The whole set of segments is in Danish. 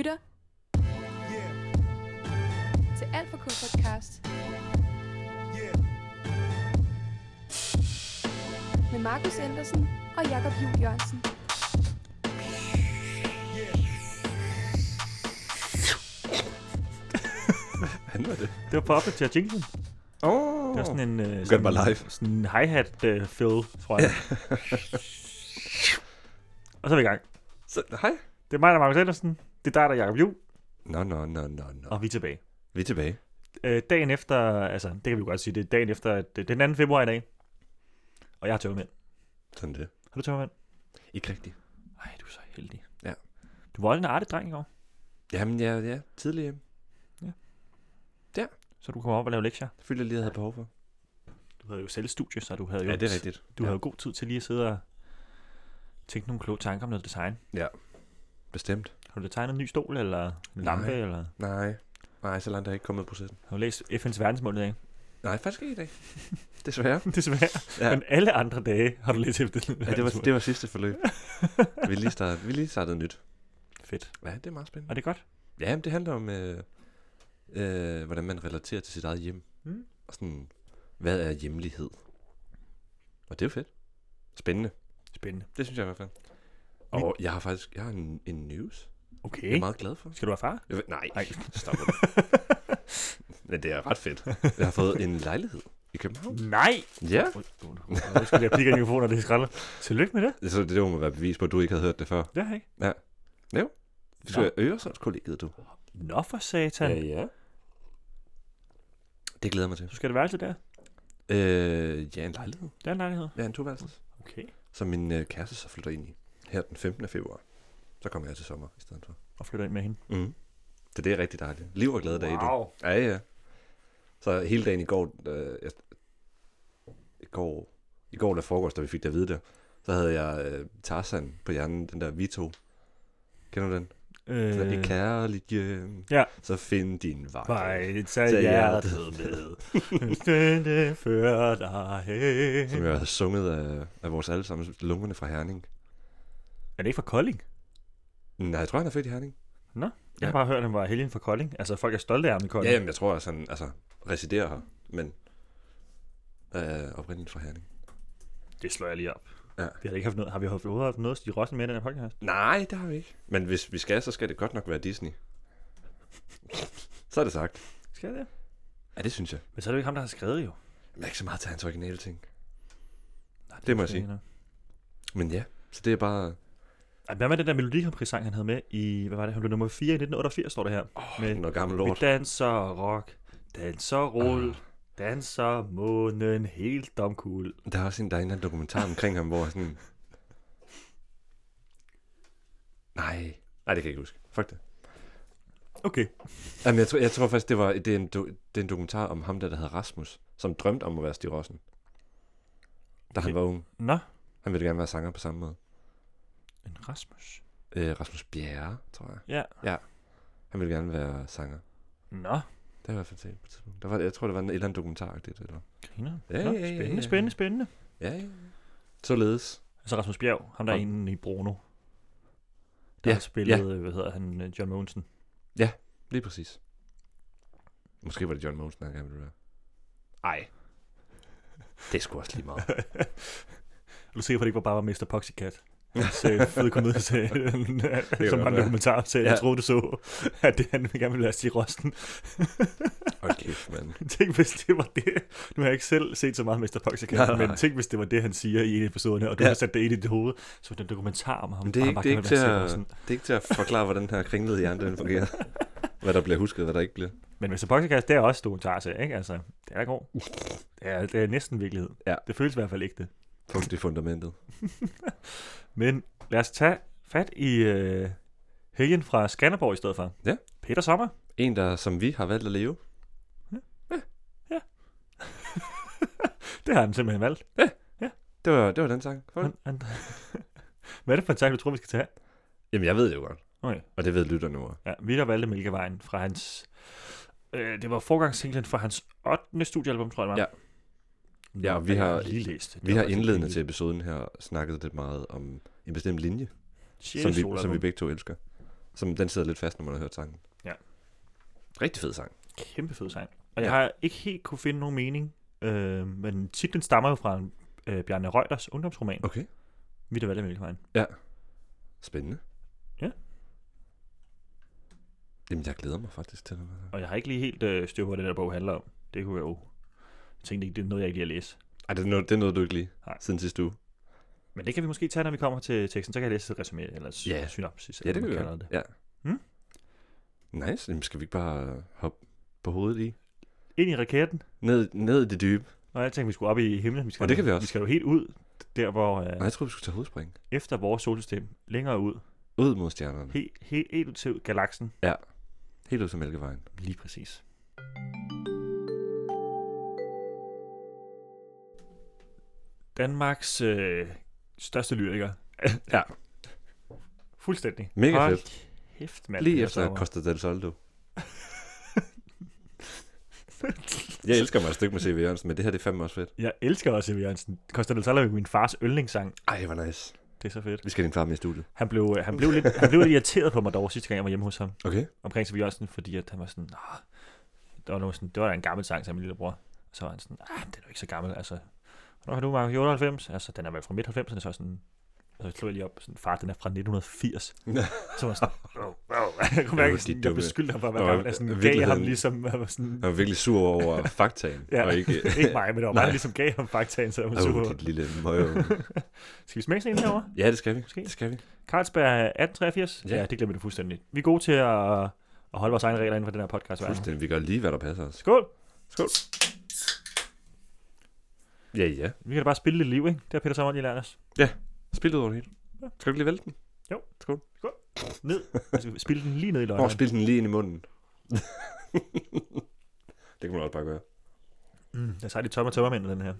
lytter til Alt for K podcast med Markus Andersen og Jakob Juhl Jørgensen. Han var det. Det var poppet til jinglen. Åh. Det var sådan en... Uh, Gør det sådan, bare live. Sådan en hi-hat uh, fill, tror jeg. og så er vi i gang. Så, hej. Det er mig, der er Markus Andersen. Det er dig, der er Jacob Juhl. Nå, nå, nå, nå, nå. Og vi er tilbage. Vi er tilbage. Uh, dagen efter, altså det kan vi jo godt sige, det er dagen efter, at det er den 2. februar i dag. Og jeg har tømmermænd. Sådan det. Har du tømmermænd? Ikke rigtigt. Nej, du er så heldig. Ja. Du var en artig dreng i går, Jamen, ja, ja. Tidligere. så du kommer op og lave lektier. Det følte jeg lige, jeg havde behov for. Du havde jo selv studie, så du havde jo, Ja, det er rigtigt. du ja. havde jo god tid til lige at sidde og tænke nogle kloge tanker om noget design. Bestemt. Har du tegnet en ny stol, eller en lampe, Nej. eller Nej. Nej, så langt er jeg ikke kommet i processen. har du læst FN's verdensmål i dag? Nej, faktisk ikke i dag. Desværre. Desværre. Ja. Men alle andre dage har du læst efter. Ja, det var, det var sidste forløb. vi, lige startede, vi lige startede nyt. Fedt. Ja, det er meget spændende. Er det godt? Ja, men det handler om, øh, øh, hvordan man relaterer til sit eget hjem. Mm. Og sådan, hvad er hjemlighed? Og det er jo fedt. Spændende. Spændende. Det synes jeg i hvert fald. Og jeg har faktisk jeg har en, en news, jeg Okay. er meget glad for. Skal du være far? Jeg ved, nej, Nej. stop det. Men det er ret fedt. Jeg har fået en lejlighed i København. Nej! Ja. Nu skal jeg pikke i mikrofonen, når det er skraldet. Tillykke med det. Så det må være bevis på, at du ikke havde hørt det før. Det har jeg ikke. Du skal Øresundskollegiet, du. Nå for satan. ja. Det glæder jeg mig til. Så skal det værelse der. Øh, ja, en lejlighed. Det er en lejlighed. Ja, en toværelses. Okay. Som min øh, kæreste så flytter ind i. Her den 15. februar. Så kommer jeg til sommer i stedet for. Og flytter ind med hende. Mm. Så det er rigtig dejligt. Liv og glade dage, du. Wow. Ja, ja. Så hele dagen i går, øh, jeg, i går, i går der foregårs, da vi fik det at vide det, så havde jeg øh, Tarzan på hjernen, den der Vito. Kender du den? Øh, Øh, et kærligt hjem, ja. så find din vej. Vej Til hjertet med. Støtte fører dig hen. Som jeg har sunget af, af vores allesammen lungerne fra Herning. Er det ikke fra Kolding? Nej, jeg tror, han er født i Herning. Jeg Ja. har bare hørt, at han var helgen fra Kolding. Altså, folk er stolte af ham i Ja, Kolding. jamen, jeg tror, at han altså, residerer her, men øh, oprindeligt fra Herning. Det slår jeg lige op. Ja. Vi har ikke haft noget, har vi haft overhovedet haft noget i Rossen med i den her podcast? Nej, det har vi ikke. Men hvis vi skal, så skal det godt nok være Disney. så er det sagt. Skal det? Ja, det synes jeg. Men så er det jo ikke ham, der har skrevet jo. Men ikke så meget til hans originale ting. Nej, Det må jeg er sige. Men ja, så det er bare... Hvad med den der Melodi sang, han havde med i, hvad var det, han blev nummer 4 i 1988, står det her. Åh, Med- noget gammel Vi lort. danser rock, danser rull, Ah. danser månen helt domkul. Der er også en, der er en anden dokumentar omkring ham, hvor sådan... Nej, nej, det kan jeg ikke huske. Fuck det. Okay. Jamen, jeg, tror, jeg tror faktisk, det, var, det, er en, do, det er en dokumentar om ham, der, der hedder Rasmus, som drømte om at være Stig Rossen. Da han Okay. var ung. Nå, Han ville gerne være sanger på samme måde. En Rasmus. Øh, Rasmus Bjerre, tror jeg. Ja. Han ville gerne være sanger. Nå, Det har jeg i hvert fald set på et tidspunkt. Der var, jeg tror, det var en eller andet dokumentaragtigt. Eller? griner. Ja, Nå, ja, ja, spændende, ja. spændende, spændende. Ja, ja. Således. Altså Rasmus Bjerg, ham der er Og- inde i Bruno. Der Ja, har spillet, hvad hedder han, øh, John Mogensen. Lige præcis. Måske var det John Mogensen, han gerne ville være. Ej. Det er sgu også lige meget. Er du sikker på, at det ikke var bare var Mr. Poxycat? Øh, fede komedieserie, som godt han dokumentar til. Ja. Jeg troede, du så, at det han gerne ville være Stig Rosten. Hold kæft, mand. Tænk, hvis det var det. Nu har jeg ikke selv set så meget Mr. Nej, nej. men tænk, hvis det var det, han siger i en af episoderne, og du Ja. har sat det ind i dit hoved. Så var det en dokumentar om ham. Men det er ikke, det er ikke, til at, det er ikke til at forklare, hvordan den her kringlede hjerne den fungerer. hvad der bliver husket, hvad der ikke bliver. Men Mr. Poxycat, det er også dokumentarserie, ikke? Altså, det er god. Det er, det er næsten virkelighed. Ja. Det føles i hvert fald ikke det. Punkt i fundamentet. Men lad os tage fat i øh, Helgen fra Skanderborg i stedet for. Ja. Peter Sommer. En, der som vi har valgt at leve. Det har han simpelthen valgt. Det var, det var den sang. Han, han, Hvad er det for en sang, du tror, vi skal tage? Jamen, jeg ved det jo godt. Okay. Og det ved lytterne nu. Ja, vi har valgt Mælkevejen fra hans... Øh, det var forgangssinglen fra hans 8. studiealbum, tror jeg det var. Ja. Ja, vi har- lige læst. det. Vi Det har indledende til episoden her snakket lidt meget om en bestemt linje, som vi, som vi begge to elsker. Som den sidder lidt fast, når man har hørt sangen. Ja. Rigtig fed sang. Kæmpe fed sang. Og jeg Ja. har ikke helt kunne finde nogen mening, øh, men titlen stammer jo fra en, øh, Bjarne Reuters ungdomsroman, Okay. Vidt og Valde Mælkevejen. Spændende. Ja. Jamen, jeg glæder mig faktisk til det. Og jeg har ikke lige helt øh, styr på, hvad den der bog handler om. Det kunne jeg jo... Jeg tænkte ikke, det er noget, jeg ikke lige har læst. Ej, det er noget, det er noget du ikke lige Nej. siden sidste uge. Men det kan vi måske tage, når vi kommer til teksten. Så kan jeg læse et resumé, eller Ja. yeah. synopsis. Ja, det kan vi gøre. kalder Ja. Hmm? Nice. Jamen, skal vi ikke bare hoppe på hovedet i? Ind i raketten. Ned, ned i det dybe. Og jeg tænkte, vi skulle op i himlen. Vi skal Og det kan vi også. Vi skal jo helt ud, der hvor... Øh, Nej, jeg tror vi skulle tage hovedspring. efter vores solsystem, længere ud. Ud mod stjernerne. Helt, helt, helt ud til galaksen. Helt ud til Mælkevejen. Lige præcis. Danmarks øh, største lyriker. Ja. Fuldstændig. Mega Hold fedt. Kæft, mand. Lige er efter sommer. Costa del Soldo. Jeg elsker mig et stykke med C.V. Jørgensen, men det her det er fandme også fedt. Jeg elsker også Evie Jørgensen. Costa del Sol er jo min fars yndlingssang. Ej, hvor nice. Det er så fedt. Vi skal have din far med i studiet. Han blev, øh, han blev, lidt, han blev lidt irriteret på mig dog sidste gang, jeg var hjemme hos ham. Okay. Omkring Evie Jørgensen, fordi at han var sådan, Nå, det var, noget sådan, det var da en gammel sang, sagde min lillebror. Og så var han sådan, ah, den er jo ikke så gammel, altså. Hvornår har du, Mark? 98? Altså, den er vel fra midt 90'erne, så sådan, og så slog jeg lige op, sådan, far, den er fra 1980. Så var jeg sådan, wow, wow. Jeg kunne mærke, sådan, jeg beskyldte ham for at være gammel. Jeg sådan, gav ham ligesom, jeg var sådan, Jeg var virkelig sur over faktaen, Ja. og ikke... ikke mig, men det var mig, ligesom gav ham faktaen, så jeg var Åh, super. dit lille møge. Skal vi smække sådan en herovre? Ja, det skal vi. Måske. Det skal vi. Carlsberg 1883? Ja. Ja. det glemmer du fuldstændig. Vi er gode til at, at holde vores egne regler inden for den her podcast. Fuldstændig. Vi gør lige, hvad der passer os. Skål! Skål. Ja, ja. Vi kan da bare spille lidt liv, ikke? Det har Peter Sommer lige lært os. Spil ud over det hele. Ja. Skal du ikke lige vælte den? Ned. Altså, spille den lige ned i Åh, løgnen. oh, spil den lige ind i munden. det kan man også bare gøre. Mm, jeg tager de tomme tømmermænd den her.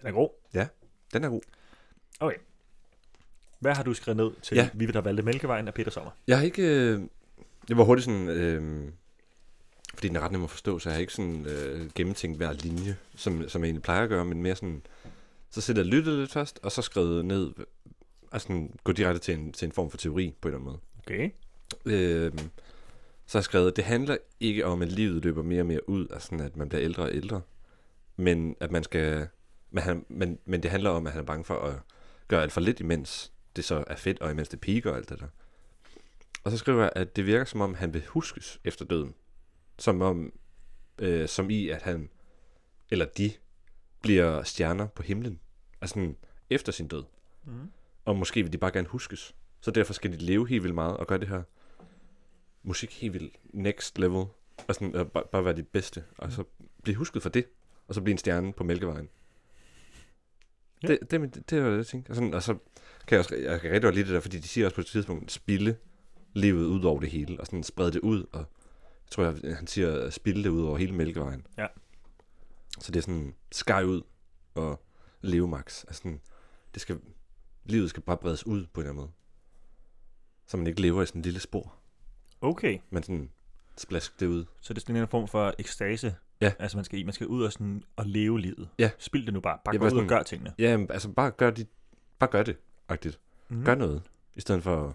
Den er god. Den er god. Hvad har du skrevet ned til Ja. ja. Vi vil have valgte Mælkevejen af Peter Sommer? Jeg har ikke... Øh, jeg var hurtigt sådan... Øh, fordi den er ret nem at forstå, så jeg har ikke sådan øh, gennemtænkt hver linje, som, som jeg egentlig plejer at gøre, men mere sådan... Så sætter jeg lyttet lidt først, og så skrevet ned... Altså sådan, gå direkte til en, til en form for teori, på en eller anden måde. Okay. Øh, så har jeg skrevet, det handler ikke om, at livet løber mere og mere ud, af sådan at man bliver ældre og ældre, men at man skal, men, han, men, men det handler om, at han er bange for at gøre alt for lidt, imens det så er fedt, og imens det piker og alt det der. Og så skriver jeg, at det virker som om, han vil huskes efter døden. Som om, øh, som i, at han, eller de, bliver stjerner på himlen. Altså sådan, efter sin død. Mm. Og måske vil de bare gerne huskes. Så derfor skal de leve helt vildt meget og gøre det her musik helt vildt next level. Og sådan, øh, bare, bare være de bedste. Og så blive husket for det. Og så blive en stjerne på Mælkevejen. Ja. Det, det, det, det var det, jeg tænkte. Og, sådan, og så kan jeg også, jeg kan rigtig godt lide det der, fordi de siger også på et tidspunkt, spille livet ud over det hele, og sådan sprede det ud, og tror, jeg, han siger, spille det ud over hele Mælkevejen. Ja. Så det er sådan, skaj ud og leve max. Altså sådan, det skal, livet skal bare bredes ud på en eller anden måde. Så man ikke lever i sådan en lille spor, Okay. men sådan splask det ud. Så det er sådan en form for ekstase. Ja. Altså man skal, i- man skal ud og, sådan, og leve livet. Ja. Spil det nu bare. Bare Ja, gå ud og sådan- gør tingene. Ja, altså bare gør, de, bare gør det, agtigt. Mm. Gør noget, i stedet for at,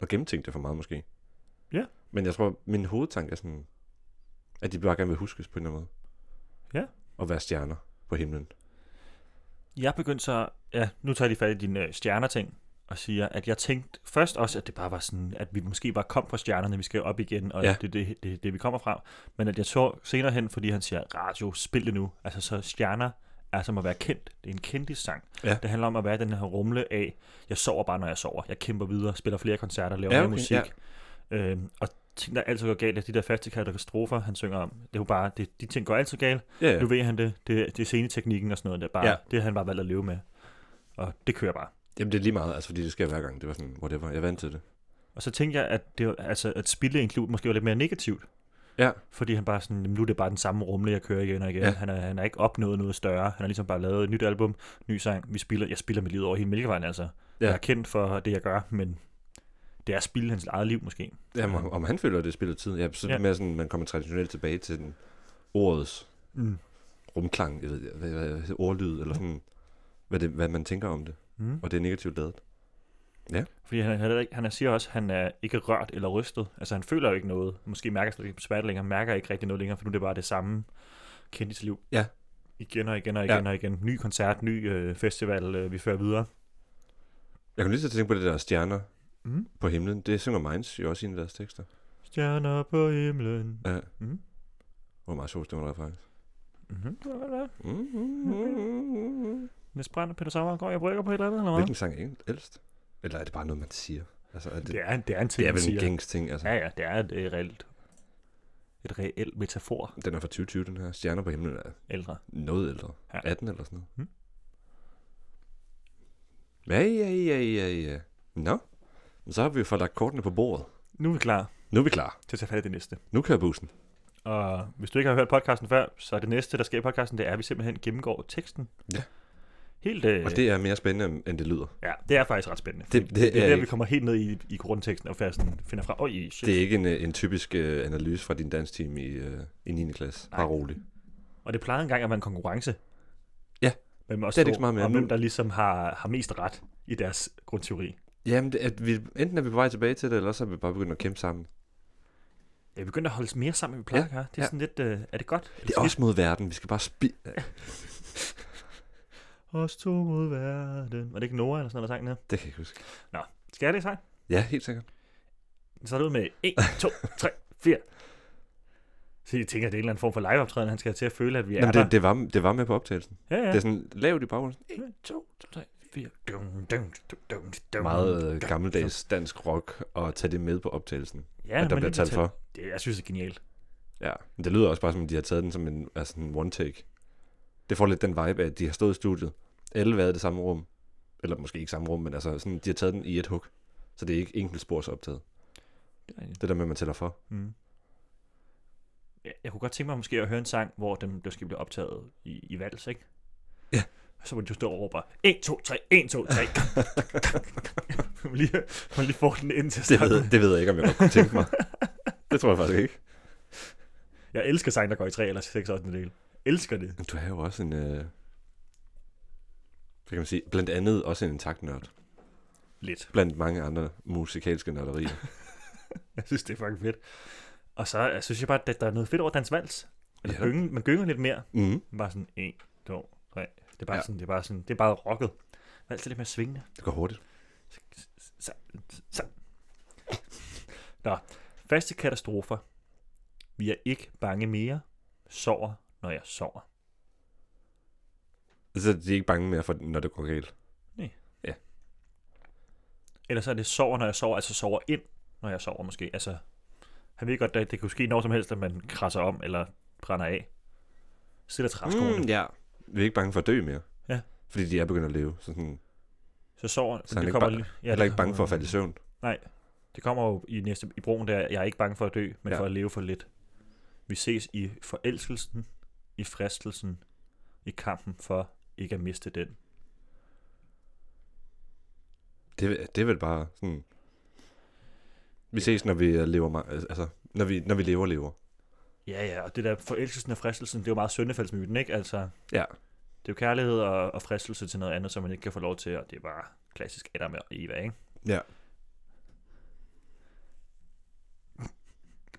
at gennemtænke det for meget måske. Ja. Men jeg tror, min hovedtanke er sådan, at de bare gerne vil huskes på en eller anden måde. Ja. Og være stjerner på himlen. Jeg begyndte så, ja, nu tager de fat i dine øh, stjerner-ting, og siger, at jeg tænkte først også, at det bare var sådan, at vi måske bare kom fra stjernerne, vi skal op igen, og Ja. ja. det er det, det, det, vi kommer fra. Men at jeg så senere hen, fordi han siger, radio, spil det nu. Altså så stjerner er som at være kendt. Det er en kendis-sang. Ja. Det handler om at være den her rumle af, jeg sover bare, når jeg sover. Jeg kæmper videre, spiller flere koncerter, laver Ja, mere okay, musik. Øhm, og ting, der altid går galt, er de der faste katastrofer, han synger om. Det er jo bare, det, de ting går altid galt. Ja. Nu ved han det. Det, det er sceneteknikken og sådan noget. Det er, bare, Ja. det har han bare valgt at leve med. Og det kører bare. Jamen det er lige meget, altså fordi det sker hver gang. Det var sådan, whatever, jeg er vant til det. Og så tænkte jeg, at, det, altså, at spille en klub måske var lidt mere negativt. Ja. Fordi han bare sådan, "Jamen, nu er det bare den samme rumle, jeg kører igen og igen. Ja. Han, er, han har ikke opnået noget større. Han har ligesom bare lavet et nyt album, ny sang. Vi spiller, jeg spiller mit liv over hele Mælkevejen, altså. Ja. Jeg er kendt for det, jeg gør, men det er at spille hans eget liv måske. Jamen, om, om han føler, at det er spillet tid. Ja, så ja. Ja. er mere sådan, man kommer traditionelt tilbage til den ordets Mm. rumklang, ved, hvad, hvad, ordlyd, eller sådan, hvad, det, hvad man tænker om det. Mm. Og det er negativt lavet. Ja. Fordi han, han, han siger også, at han er ikke rørt eller rystet. Altså han føler jo ikke noget. Måske mærker slet ikke smerte længere. Han mærker ikke rigtig noget længere, for nu er det bare det samme kendisliv. Ja. Igen og igen og Ja. igen og igen. Ny koncert, ny øh, festival, øh, vi fører videre. Jeg kan lige at tænke på det der stjerner Mm. på himlen. Det synger Minds jo også i en af deres tekster. Stjerner på himlen. Ja. Mm. Det var meget sjovt, var der faktisk. Mm-hmm. Mm-hmm. Næste brænd, Peter Sommer, går jeg brygger på et eller andet, eller hvad? Hvilken sang er ældst? Eller er det bare noget, man siger? Altså, er det, Det er, det er en ting, det er vel en gængs ting, altså. Ja, ja, det er et, et reelt, et reelt metafor Den er fra 2020, den her. Stjerner på himlen er ældre. noget ældre. Ja. 18 eller sådan noget. Hmm. Ja, ja, ja, ja, ja. Nå, Men så har vi jo fået lagt kortene på bordet. Nu er vi klar Nu er vi klar. til at tage fat i det næste. Nu kører bussen. Og hvis du ikke har hørt podcasten før, så er det næste, der sker i podcasten, det er, at vi simpelthen gennemgår teksten. Ja. Helt, øh, Og det er mere spændende, end det lyder. ja, det er faktisk ret spændende. Det- fordi det det er er der, ikke- vi kommer helt ned i, i grundteksten og finder, sådan, finder frem. Oj, shit. Det er ikke en, øh, en typisk øh, analyse fra din dansteam i, øh, i 9. klasse. Bare rolig. Og det plejede engang at være en konkurrence. Ja. Det er det ikke så meget mere om nu. hvem der ligesom har, har mest ret i deres grundteori. Jamen, det, at vi, enten er vi på vej tilbage til det, eller så er vi bare begyndt at kæmpe sammen. Jeg er begyndt at holde mere sammen, end vi plejer Ja, gøre. Det er ja. sådan lidt, øh, er det godt? Det er også mod verden. Vi skal bare spi... Os to mod verden. Var det ikke Nora eller sådan noget, der sang den her? Det kan jeg ikke huske. Skal jeg det sang? Ja, helt sikkert. Så er det ud med 1, 2, 3, 4. Så jeg tænker, at det er en eller anden form for liveoptræden, han skal have til at føle, at vi er Jamen, der. det, det, var, det var med på optagelsen. ja, ja. Det er sådan lavt i baggrunden. 1, 2, 3, 4. Meget gammeldags dansk rock, og tage det med på optagelsen. Ja, at der men bliver det talt for. Det, jeg synes, det er genialt. Ja, men det lyder også bare som, at de har taget den som en, altså en one take. Det får lidt den vibe af, at de har stået i studiet. Alle været i det samme rum. Eller måske ikke samme rum, men altså sådan, de har taget den i et hug. Så det er ikke enkelt spors optaget. Det er. Det der med, at man tæller for. Mm. Jeg, jeg kunne godt tænke mig måske at høre en sang, hvor den måske bliver optaget i, i vals, ikke? Ja. Så må du stå og råbe 1, 2, 3, 1, 2, 3. Man lige, man lige får den ind til Det ved, det ved jeg ikke, om jeg godt kunne tænke mig. det tror jeg faktisk ikke. Jeg elsker sang, der går i 3 eller 6 8 del. Elsker det. Du er jo også en... Øh, hvad kan man sige? Blandt andet også en taktnørd. Lidt. Blandt mange andre musikalske nørderier. Jeg synes, det er fucking fedt. Og så jeg synes jeg bare, at der er noget fedt over dans vals. Eller Ja. ja. gynge, man gynger lidt mere. mm. Bare sådan 1, 2, 3. Det er bare Ja. sådan, det er bare sådan, det er bare rocket. Vals er lidt mere svingende. Det går hurtigt. Så, så. Nå, faste katastrofer. Vi er ikke bange mere. Sover, når jeg sover. Så de er ikke bange mere, for, når det går galt. Eller så er det sover, når jeg sover, altså sover ind, når jeg sover måske. Altså, han ved godt, at det kunne ske når som helst, at man krasser om eller brænder af. Sætter træskoene. Mm, ja. Vi er ikke bange for at dø mere. Ja. Fordi de er begyndt at leve. Så sådan, Så sover, Så han er ikke ba- lige- jeg er ikke bange for at falde i søvn. Det kommer jo i næste i broen der, jeg er ikke bange for at dø, men Ja. ja. for at leve for lidt. Vi ses i forelskelsen, i fristelsen, i kampen for ikke at miste den. Det, det er vel bare sådan... Vi ses, når vi lever... Altså, når vi, når vi lever, lever. Ja, ja, og det der forelskelsen og fristelsen, det er jo meget søndefaldsmyten, ikke? Altså, Ja. det er jo kærlighed og, og fristelse til noget andet, som man ikke kan få lov til, og det er bare klassisk Adam og Eva, ikke? Ja.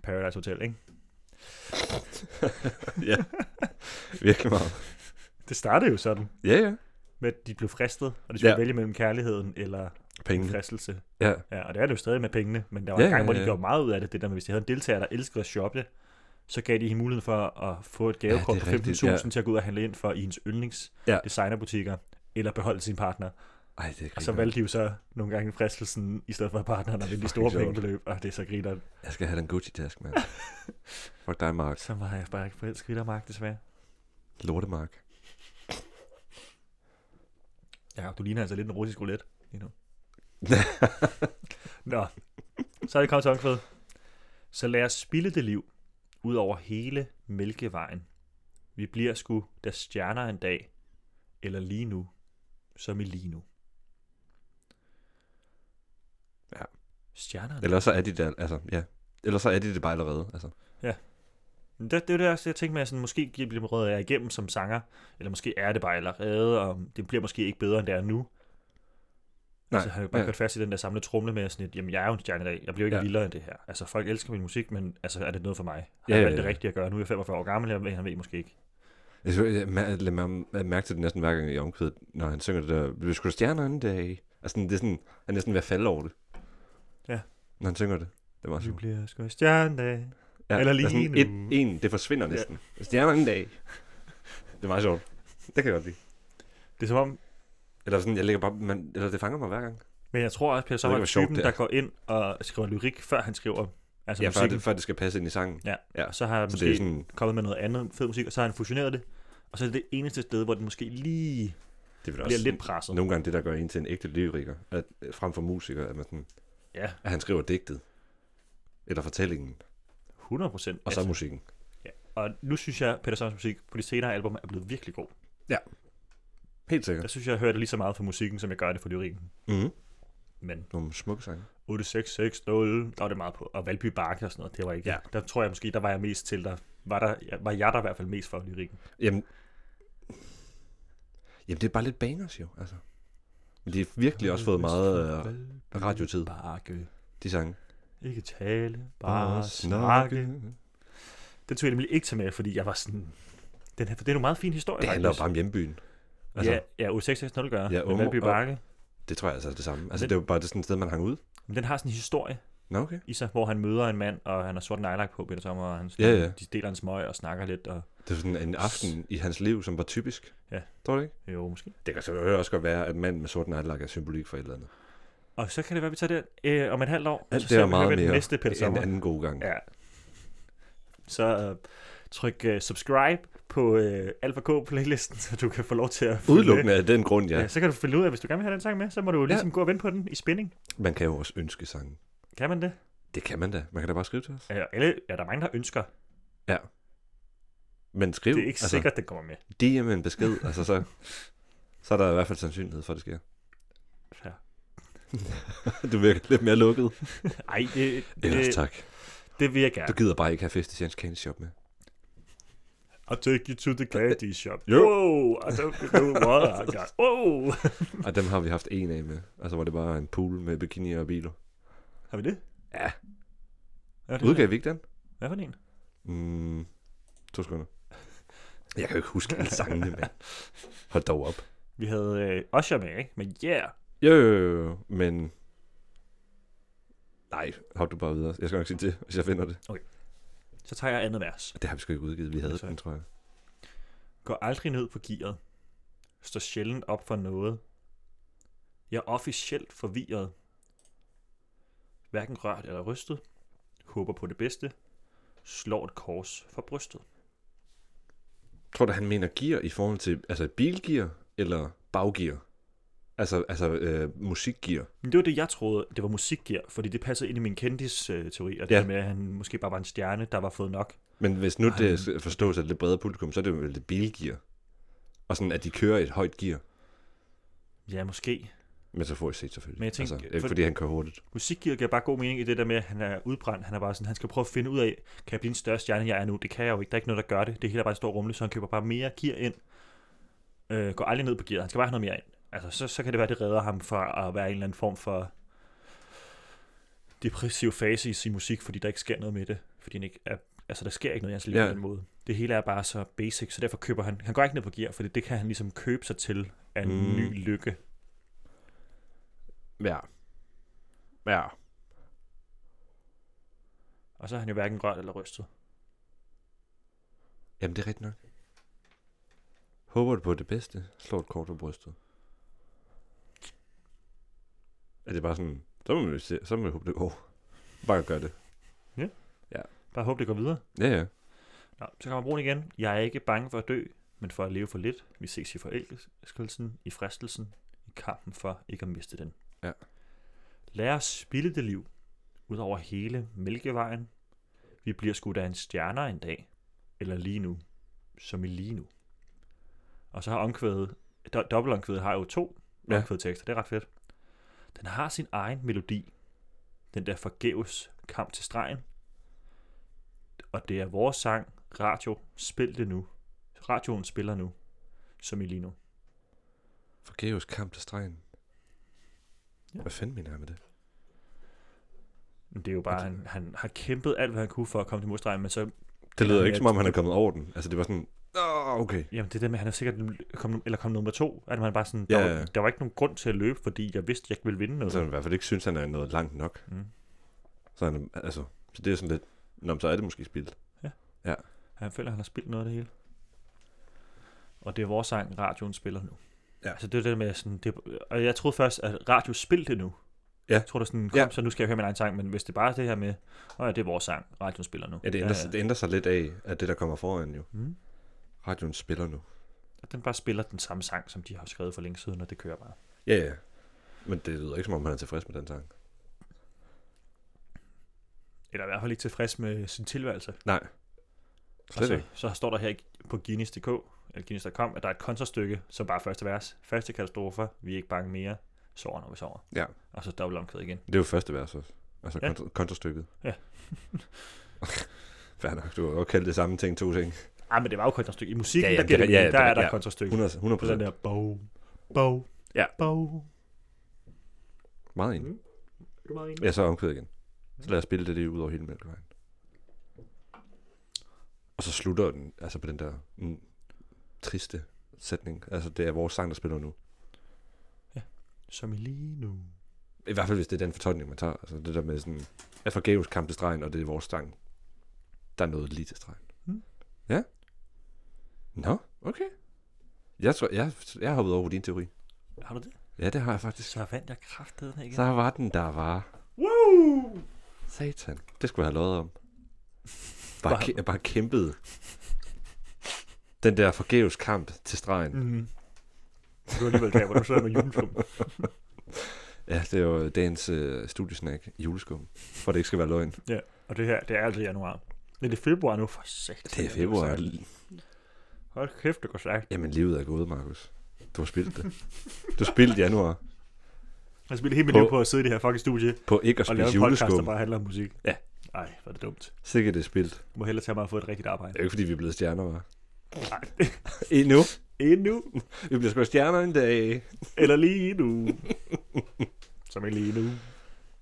Paradise Hotel, ikke? ja. Virkelig meget. Det startede jo sådan, Ja, ja. med at de blev fristet, og de skulle Ja. ja. vælge mellem kærligheden eller Penge. fristelse. Ja. Ja, og det er det jo stadig med pengene, men der var Ja, ja, en gang, ja, hvor de ja. gjorde meget ud af det, det der med, hvis de havde en deltager, der elskede at shoppe, så gav de hende muligheden for at få et gavekort er på rigtigt, 15.000 ja. til at gå ud og handle ind for i hendes yndlings Ja. designerbutikker, eller beholde sin partner. Ej, det er Og så valgte de jo så nogle gange fristelsen, i stedet for partneren, og vinde de store pengebeløb, og det er så griner. Jeg skal have den Gucci-task, mand. Fuck dig, Mark. Så var jeg bare ikke forelsket i dig, Mark, desværre. Lortemark. Ja, du ligner altså lidt en russisk roulette lige nu. Nå, så er det kommet til omkvædet. Så lad os spille det liv ud over hele Mælkevejen. Vi bliver sgu der stjerner en dag, eller lige nu, som i lige nu. Ja. Stjerner en Ellers så er de der, altså, ja. Ellers så er de det bare allerede, altså. Men Det, det er det, også, jeg tænkte med, at sådan, måske bliver røget jeg igennem som sanger, eller måske er det bare allerede, og det bliver måske ikke bedre, end det er nu. Nej, altså, han har bare ja. kørt fast i den der samlede trumle med sådan et, jamen jeg er jo en stjerne i dag, jeg bliver ikke Ja. ja. vildere end det her. Altså folk elsker min musik, men altså er det noget for mig? Har Ja, jeg ja, valgt det ja. rigtige at gøre? Nu er jeg 45 år gammel, jeg ved, han ved måske ikke. Jeg, jeg, jeg mærke til det næsten hver gang i omkvædet, når han synger det der, vi skulle stjerner en dag. Altså, det er sådan, han er næsten ved at falde over det. Ja. Når han synger det. Det var Nu sådan. bliver sgu en stjerne. Ja, Eller er lige sådan. Et, en, det forsvinder næsten. Ja. Stjerner en dag. Det er meget sjovt. Det kan jeg godt lide. Det er som om, Eller sådan, jeg lægger bare, man, eller det fanger mig hver gang. men jeg tror også, Peter Sommer er typen, det er. der går ind og skriver lyrik, før han skriver altså ja, før musikken. det, før det skal passe ind i sangen. Ja. ja. Så har han Så måske det er sådan, kommet med noget andet fed musik, og så har han fusioneret det. Og så er det det eneste sted, hvor den måske lige det er bliver også lidt presset. nogle gange det, der gør en til en ægte lyriker, at, øh, frem for musiker, at, man sådan, Ja, at han skriver digtet. Eller fortællingen. 100 procent. Og så musikken. og nu synes jeg, at Peter Sommers musik på de senere album er blevet virkelig god. Helt sikkert. Jeg synes, jeg har hørt det lige så meget for musikken, som jeg gør det for lyrikken. Mm-hmm. Men Nogle smukke sange. 8660, der var det meget på. Og Valby Bakke og sådan noget, det var ikke. Ja. Der tror jeg måske, der var jeg mest til, der var, der, var jeg der i hvert fald mest for lyrikken. Jamen, jamen det er bare lidt bangers jo, altså. Men de har virkelig også fået meget øh, radiotid, Bakke. de sange. Ikke tale, bare snakke. Den tog jeg nemlig ikke til med, fordi jeg var sådan... Den her, det er en meget fin historie, Det handler faktisk. bare om hjembyen. Altså, ja, ja, U660 gør. Ja, Åmo- Valby og- Bakke. Det tror jeg altså er det samme. Altså Den- det er jo bare det sådan et sted, man hang ud. Men den har sådan en historie Nå, okay. i sig, hvor han møder en mand, og han har sort nejlak på, Peter Sommer, og han, Ja, ja. de deler en smøg og snakker lidt, og Det er sådan en aften i hans liv, som var typisk. Ja. Tror du ikke? jo, måske. Det kan selvfølgelig også godt være, at mand med sort nejlak er symbolik for et eller andet. Og så kan det være, vi tager det øh, om et halvt år, Alt så det er vi, meget vi den mere næste Peter en Sommer. anden god gang. Ja. Så øh, tryk uh, subscribe på uh, Alpha K playlisten, så du kan få lov til at med. Udelukkende af den grund, ja. Ja. Så kan du finde ud af, hvis du gerne vil have den sang med, så må du jo ligesom Ja. gå og vente på den i spænding. Man kan jo også ønske sange. Kan man det? Det kan man da. Man kan da bare skrive til os. Ja, alle, ja, der er mange, der ønsker. Men skriv. Det er ikke altså, sikkert, det kommer med. DM en besked. altså så, så er der i hvert fald sandsynlighed for, at det sker. Ja. du virker lidt mere lukket. Ej, det, Ellers det, tak. det vil jeg gerne. Du gider bare ikke have fest i Sjans Candy Shop med. I'll take you to the candy shop. Jo. Wow, I don't know what I got. Wow. Og dem har vi haft en af med. Altså hvor det bare er en pool med bikinier og biler. Har vi det? Ja. Ja, det Udgav vi ikke den? Hvad for en? Mm, to sekunder. Jeg kan jo ikke huske alle sangene, mand. Hold dog op. Vi havde øh, Usher med, ikke? Men yeah. Jo, jo, jo, jo, men... Nej, hold du bare videre. Jeg skal nok sige det, hvis jeg finder det. Så tager jeg andet vers. Det har vi sgu ikke udgivet. Vi havde Så- den, tror jeg. Går aldrig ned på gearet. Står sjældent op for noget. Jeg er officielt forvirret. Hverken rørt eller rystet. Håber på det bedste. Slår et kors for brystet. Tror du, han mener gear i forhold til altså bilgear eller baggear? Altså, altså øh, musikgear. Men det var det, jeg troede, det var musikgear, fordi det passede ind i min kendis-teori, og det Ja. med, at han måske bare var en stjerne, der var fået nok. Men hvis nu Ej, det forstås af det bredere publikum, så er det jo vel det bilgear. Og sådan, at de kører i et højt gear. Ja, måske. Men så får I set selvfølgelig. Men jeg tænker, altså, ikke for- fordi han kører hurtigt. Musikgear giver bare god mening i det der med, at han er udbrændt. Han er bare sådan, han skal prøve at finde ud af, kan jeg blive en større stjerne, end jeg er nu? Det kan jeg jo ikke. Der er ikke noget, der gør det. Det hele er bare en stor rumle, så han køber bare mere gear ind. Øh, går aldrig ned på gearet. Han skal bare have noget mere ind. Altså, så, så kan det være, det redder ham fra at være en eller anden form for depressiv fase i sin musik, fordi der ikke sker noget med det. Fordi han ikke er, altså, der sker ikke noget i hans liv Ja. på den måde. Det hele er bare så basic, så derfor køber han, han går ikke ned på gear, fordi det kan han ligesom købe sig til af en mm. ny lykke. Ja. Ja. Og så er han jo hverken rørt eller rystet. Jamen, det er rigtigt nok. Håber du på det bedste? Slå et kort på brystet. Er det bare sådan, så må vi, se, så må vi håbe, det går. Bare gør det. Bare håb, det går videre. Ja, ja. Nå, så kommer broen igen. Jeg er ikke bange for at dø, men for at leve for lidt. Vi ses i forelskelsen, i fristelsen, i kampen for ikke at miste den. Ja. Lad os spille det liv, ud over hele Mælkevejen. Vi bliver skudt af en stjerner en dag, eller lige nu, som i lige nu. Og så har omkvædet, do- dobbeltomkvædet har jo to Ja. ja. omkvædtekster, det er ret fedt. Den har sin egen melodi, den der forgæves kamp til stregen, og det er vores sang, radio, spil det nu. Radioen spiller nu, som i lige nu. Forgæves kamp til stregen. Hvad fanden mener jeg med det? Men det er jo bare, Okay. han, han har kæmpet alt, hvad han kunne for at komme til målstregen, men så, Det lyder Ja, ikke, som om han er kommet over den. Altså, det var sådan, åh, okay. jamen det der med, at han er sikkert kommet, eller kommet nummer to, at man bare sådan, Ja, der, ja. var, der var ikke nogen grund til at løbe, fordi jeg vidste, jeg ikke ville vinde noget. Så han i hvert fald ikke synes, han er nået langt nok. Mm. Så, han, altså, så det er sådan lidt, Nå, så er det måske spildt. Han føler, han har spillet noget af det hele. Og det er vores sang, radioen spiller nu. Ja. Altså det er det med sådan, det, og jeg troede først, at radio det nu. Ja. Jeg tror det sådan, kom, Ja. så nu skal jeg høre min egen sang, men hvis det bare er det her med, åh ja, det er vores sang, radioen spiller nu. Ja, det ændrer, ja, ja. det ændrer sig lidt af, at det, der kommer foran jo. Mm. Radioen spiller nu. At den bare spiller den samme sang, som de har skrevet for længe siden, og det kører bare. Ja, ja. Men det lyder ikke, som om han er tilfreds med den sang. Eller i hvert fald ikke tilfreds med sin tilværelse. Nej. Slet så, ikke. så står der her på Guinness.dk, eller Guinness.com, at der er et kontrastykke, som bare første vers. Første katastrofer, vi er ikke bange mere, sover når vi sover. Ja. Og så dobbelt omkvæd igen. Det er jo første vers også. Altså Ja. ja. kontra, kontrastykket. Ja. Fair nok, du har jo kaldt det samme ting, to ting. Ah, men det var jo kontrastykke. I musikken, Ja, ja, ja, der, giver det- det, ja, ja, det- der er der ja. ja. kontrastykke. 100, 100 På den der bog, bog, Ja. bog. Meget enig. Mm. Er du meget enig? Ja, så er omkvædet igen. Så lad os spille det lige ud over hele Mælkevejen. Og så slutter den altså på den der mm, triste sætning. Altså, det er vores sang, der spiller nu. Som i lige nu. I hvert fald, hvis det er den fortolkning, man tager. Altså, det der med sådan, at forgæves kamp til stregen, og det er vores sang. Der er noget lige til stregen. Mm. Ja. Nå, okay. Jeg tror, jeg, jeg har hoppet over på din teori. Har du det? Ja, det har jeg faktisk. Så vandt jeg kraftedet igen. Så var den, der var. Woo! Satan. Det skulle jeg have lovet om. Bare, Bare- kæ- bare kæmpet. Den der forgæves kamp til stregen. Mm. Mm-hmm. Du er alligevel der, hvor du sidder med juleskum. Ja, det er jo dagens øh, studiesnack. Juleskum. For det ikke skal være løgn. Og det her, det er altså januar. Men det er februar nu, for sat. Det er februar. Hold kæft, det går stærkt. Jamen, livet er gået, Markus. Du har spildt det. Du har spildt januar Jeg spiller helt mit liv på at sidde i det her fucking studie på ikke at og lave spise en podcast, der juleskum. bare handler om musik. Ja. Ej, hvor er det dumt. Sikkert det er spildt. Du må hellere tage mig og få et rigtigt arbejde. Det er jo ikke, fordi vi er blevet stjerner, hva'? Nej. Endnu. Endnu. Vi bliver sgu stjerner en dag. Eller lige nu. Som ikke lige nu.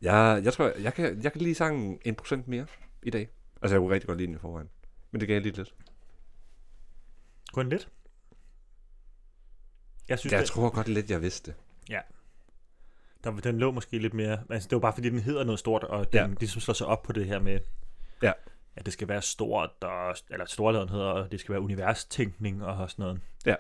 Jeg, jeg tror, jeg kan, jeg kan lige sangen en procent mere i dag. Altså, jeg kunne rigtig godt lide den i forvejen. Men det gav lige lidt. Kun lidt. Jeg synes, Jeg den, tror godt lidt, jeg vidste det. der, den lå måske lidt mere... Altså, det var bare fordi, den hedder noget stort, og den Ja. ja. ligesom slår sig op på det her med... Ja. At det skal være stort, og, eller storladen hedder, og det skal være universtænkning og sådan noget. Ja.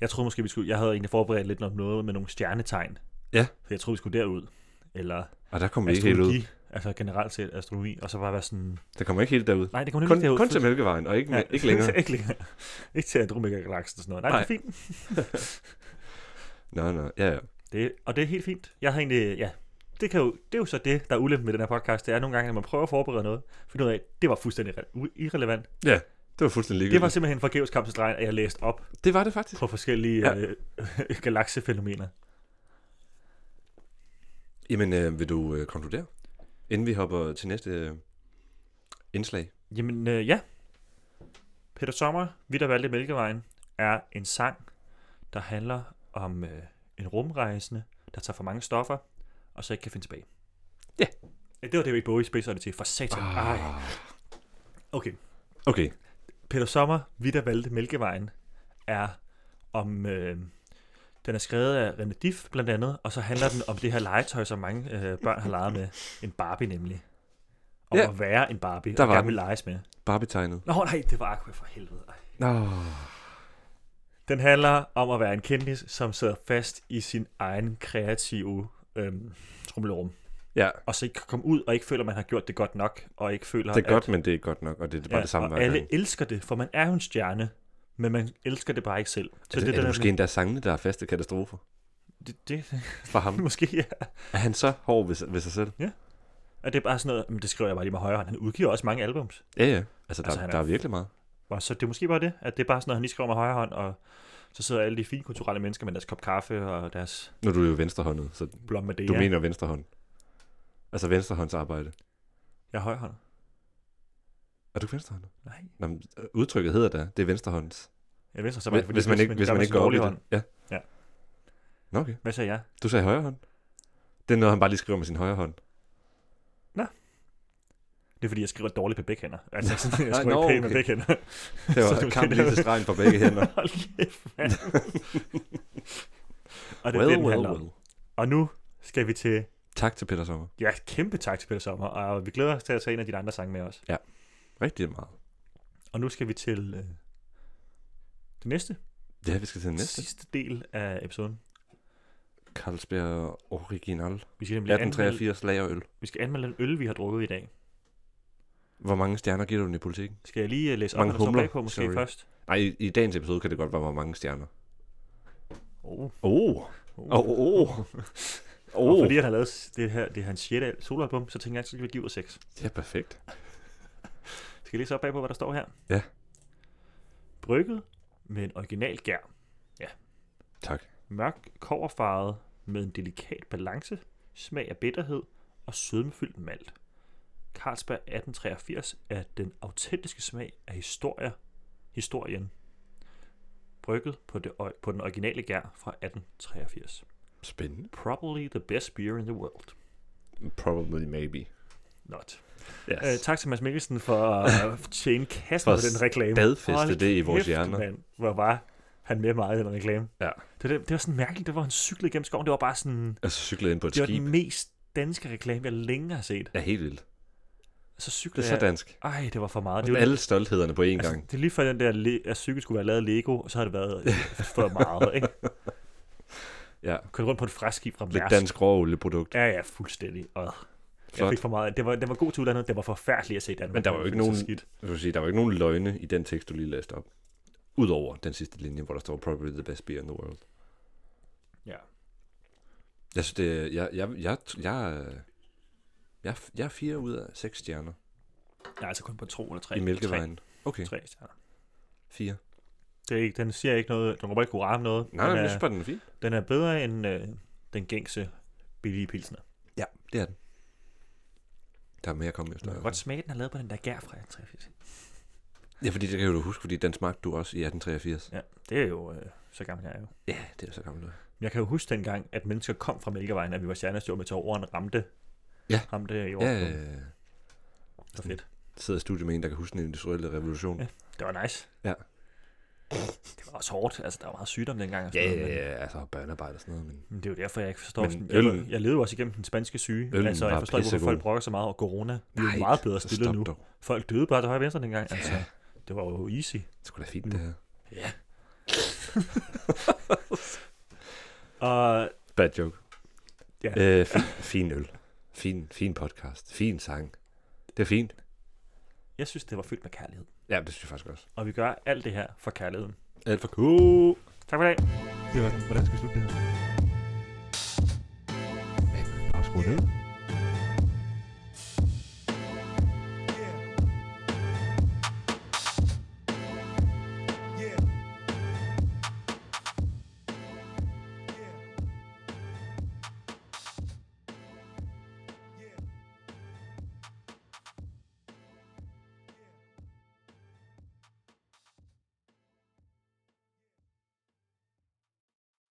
Jeg troede måske, vi skulle... Jeg havde egentlig forberedt lidt noget med nogle stjernetegn. Ja. For jeg troede, vi skulle derud. Eller Og der kommer vi ikke helt ud. Altså generelt set astronomi. Og så bare være sådan... Der kommer ikke helt derud. Nej, det kommer Kun, ikke derud. kun til Mælkevejen, og ikke, ja. ikke længere. ikke længere. ikke til Andromeda-galaksen og sådan noget. Nej, Nej. det er fint. Nå, nå, ja, ja. Det, og det er helt fint. Jeg har egentlig, ja, det, kan jo, det er jo så det, der er ulempen med den her podcast. Det er nogle gange, når man prøver at forberede noget, finder ud af, at det var fuldstændig irrelevant. Det var fuldstændig Det ligegyldigt. var simpelthen forgæves stregen, at jeg læste op det var det faktisk. på forskellige Ja. ja. øh, galaksefænomener. Jamen, øh, vil du øh, konkludere? Inden vi hopper til næste øh, indslag. Jamen, øh, ja. Peter Sommer, Vi der valgte Mælkevejen, er en sang, der handler om øh, en rumrejsende, der tager for mange stoffer, og så ikke kan finde tilbage. Ja. Ja, Det var David Bowie spidser det til. For satan. Ej. Okay. Okay, Peter Sommer, Vi der valgte Mælkevejen, er om... Øh, den er skrevet af René Diff blandt andet, og så handler den om det her legetøj, som mange øh, børn har leget med. En Barbie nemlig. Om Ja. ja. at være en Barbie, Der og var gerne vil leges med. Barbie-tegnet. Nå nej, det var Aqua for helvede. Ej. Nå, Den handler om at være en kendis, som sidder fast i sin egen kreative øhm, trumlerum. ja, Og så ikke kan komme ud, og ikke føler, at man har gjort det godt nok, og ikke føler, det er godt, at, men det er godt nok, og det er bare det samme og hver alle gang. elsker det, for man er jo en stjerne, men man elsker det bare ikke selv. Så Er det, er det der måske endda sangene, der er faste katastrofer det, det, for ham? måske ja. Er han så hård ved, ved sig selv? Og det er bare sådan noget, men det skriver jeg bare lige med højre hånd. Han udgiver også mange albums. Ja, ja. Altså, der, Altså, er- der er virkelig meget. Og så det er måske bare det, at det er bare sådan noget, han lige skriver med højre hånd, og så sidder alle de fine kulturelle mennesker med deres kop kaffe og deres Nu er du jo venstrehåndet, så blom med det. du mener venstrehånd. Altså venstrehåndsarbejde. Jeg er højre hånd. Er du venstrehåndet? Nej. Nå, men, øh, udtrykket hedder det. Det er venstrehånds. Er venstre, så Hvis, hvis man ikke, hvis man ikke går op i det. Ja. Nå, okay. Hvad sagde jeg? Du sagde højre hånd. Det er noget, han bare lige skriver med sin højre hånd. Det er fordi, jeg skriver dårligt på begge hænder. Altså, sådan, jeg skriver nå, ikke pænt med okay. begge hænder. Det Så var du kamp lige til stregen på begge hænder. Hold kæft, mand. Og det er well, det, den well, well. Og nu skal vi til... Tak til Peter Sommer. Ja, kæmpe tak til Peter Sommer, og vi glæder os til at tage en af de andre sange med os. Rigtig meget. Og nu skal vi til øh, det næste, Ja, vi skal til den næste. sidste del af episoden. Carlsberg Original. Vi skal nemlig anmelde, 1883 lagerøl. vi skal anmelde den øl, vi har drukket i dag. Hvor mange stjerner giver du den i politikken? Skal jeg lige øh, læse op, Mange hvad der bagpå måske sorry. først? Nej, i, i dagens episode kan det godt være, hvor mange stjerner. Oh, Oh. oh. Oh, oh. Og Oh. fordi han har lavet det her, det er hans 6. soloalbum, så tænker jeg, så skal vi give ud af 6. Ja, perfekt. Skal jeg læse op bagpå, hvad der står her? Ja. Brygget med en original gær. Tak. Mørk koverfarvet med en delikat balance, smag af bitterhed og sødmefyldt malt. Carlsberg 1883 er den autentiske smag af historier, historien. Brygget på, det, på den originale gær fra 1883. Spændende. Probably the best beer in the world. Probably maybe. Not. Yes. Uh, tak til Mads Mikkelsen for at tjene kassen For på den reklame. Hold det i vores hjerner. Mand, hvor var han med meget i den reklame. Ja. Det, det, det var sådan mærkeligt, det var han cyklede gennem skoven. Det var bare sådan, Altså cyklet ind på et det var skib. den mest danske reklame, jeg længe har set. Ja, helt vildt. Så Det cyklede er så dansk. Ej, det var for meget. Det, Det var, alle stolthederne på én altså, gang. det er lige før den der, le- at cykel skulle være lavet Lego, og så har det været øh, for meget, ikke? Ja. Kørte rundt på et fræskib fra Lidt Mærsk. dansk råolieprodukt. Ja, ja, fuldstændig. Og jeg Flot. fik for meget. Det var, det var god til udlandet. Det var forfærdeligt at se den. Men der var jo ikke nogen- Skidt. Jeg sige, der var ikke nogen løgne i den tekst, du lige læste op. Udover den sidste linje, hvor der står probably the best beer in the world. Ja. Jeg synes, det er, jeg, jeg, jeg, jeg, jeg, jeg er fire ud af seks stjerner Jeg er altså kun på to eller tre. i Mælkevejen. Okay, Tre, stjerner. fire. Det er ikke, den siger ikke noget, den råber ikke hurra om noget. Nej, den, nej, jeg er, synes bare, den er fin. den er bedre end øh, den gængse billige pilsner. Ja, det er den. Der er mere at komme Du efter. kan godt smage, den er lavet på den der gær fra 1883. Ja, fordi det kan du huske, fordi den smagte du også i 1883. Ja, det er jo, øh, så gammel jeg er jo. Ja, det er så gammelt. Men jeg kan jo huske dengang, at mennesker kom fra Mælkevejen, at vi var stjernestjål med jorden ramte. Ja. Ramte Ja, jorden. ja, det ja. var fedt. sidder i studiet med en, der kan huske den industrielle revolution. Ja. Det var nice. Ja. Det var også hårdt. Altså, der var meget sygdom dengang. og Ja, sådan ja, noget, ja, altså børnearbejde og sådan noget, men Men det er jo derfor, jeg ikke forstår. Men sådan, jeg, jeg levede også igennem den spanske syge. Øllen altså, jeg forstår ikke, hvorfor folk brokker så meget over corona. Vi er jo meget bedre stillet nu. dog. Folk døde bare til højre venstre dengang. Altså, Ja. det var jo easy. Det skulle da fint, det her. Ja. og Bad joke. Ja. Øh, fin, fin øl. Fin, fin podcast. Fin sang. Det er fint. jeg synes, det var fyldt med kærlighed. Ja, det synes jeg faktisk også. Og vi gør alt det her for kærligheden. Alt for cool. Tak for i dag. Det var den. Hvordan skal vi slutte det her? Afskru ned.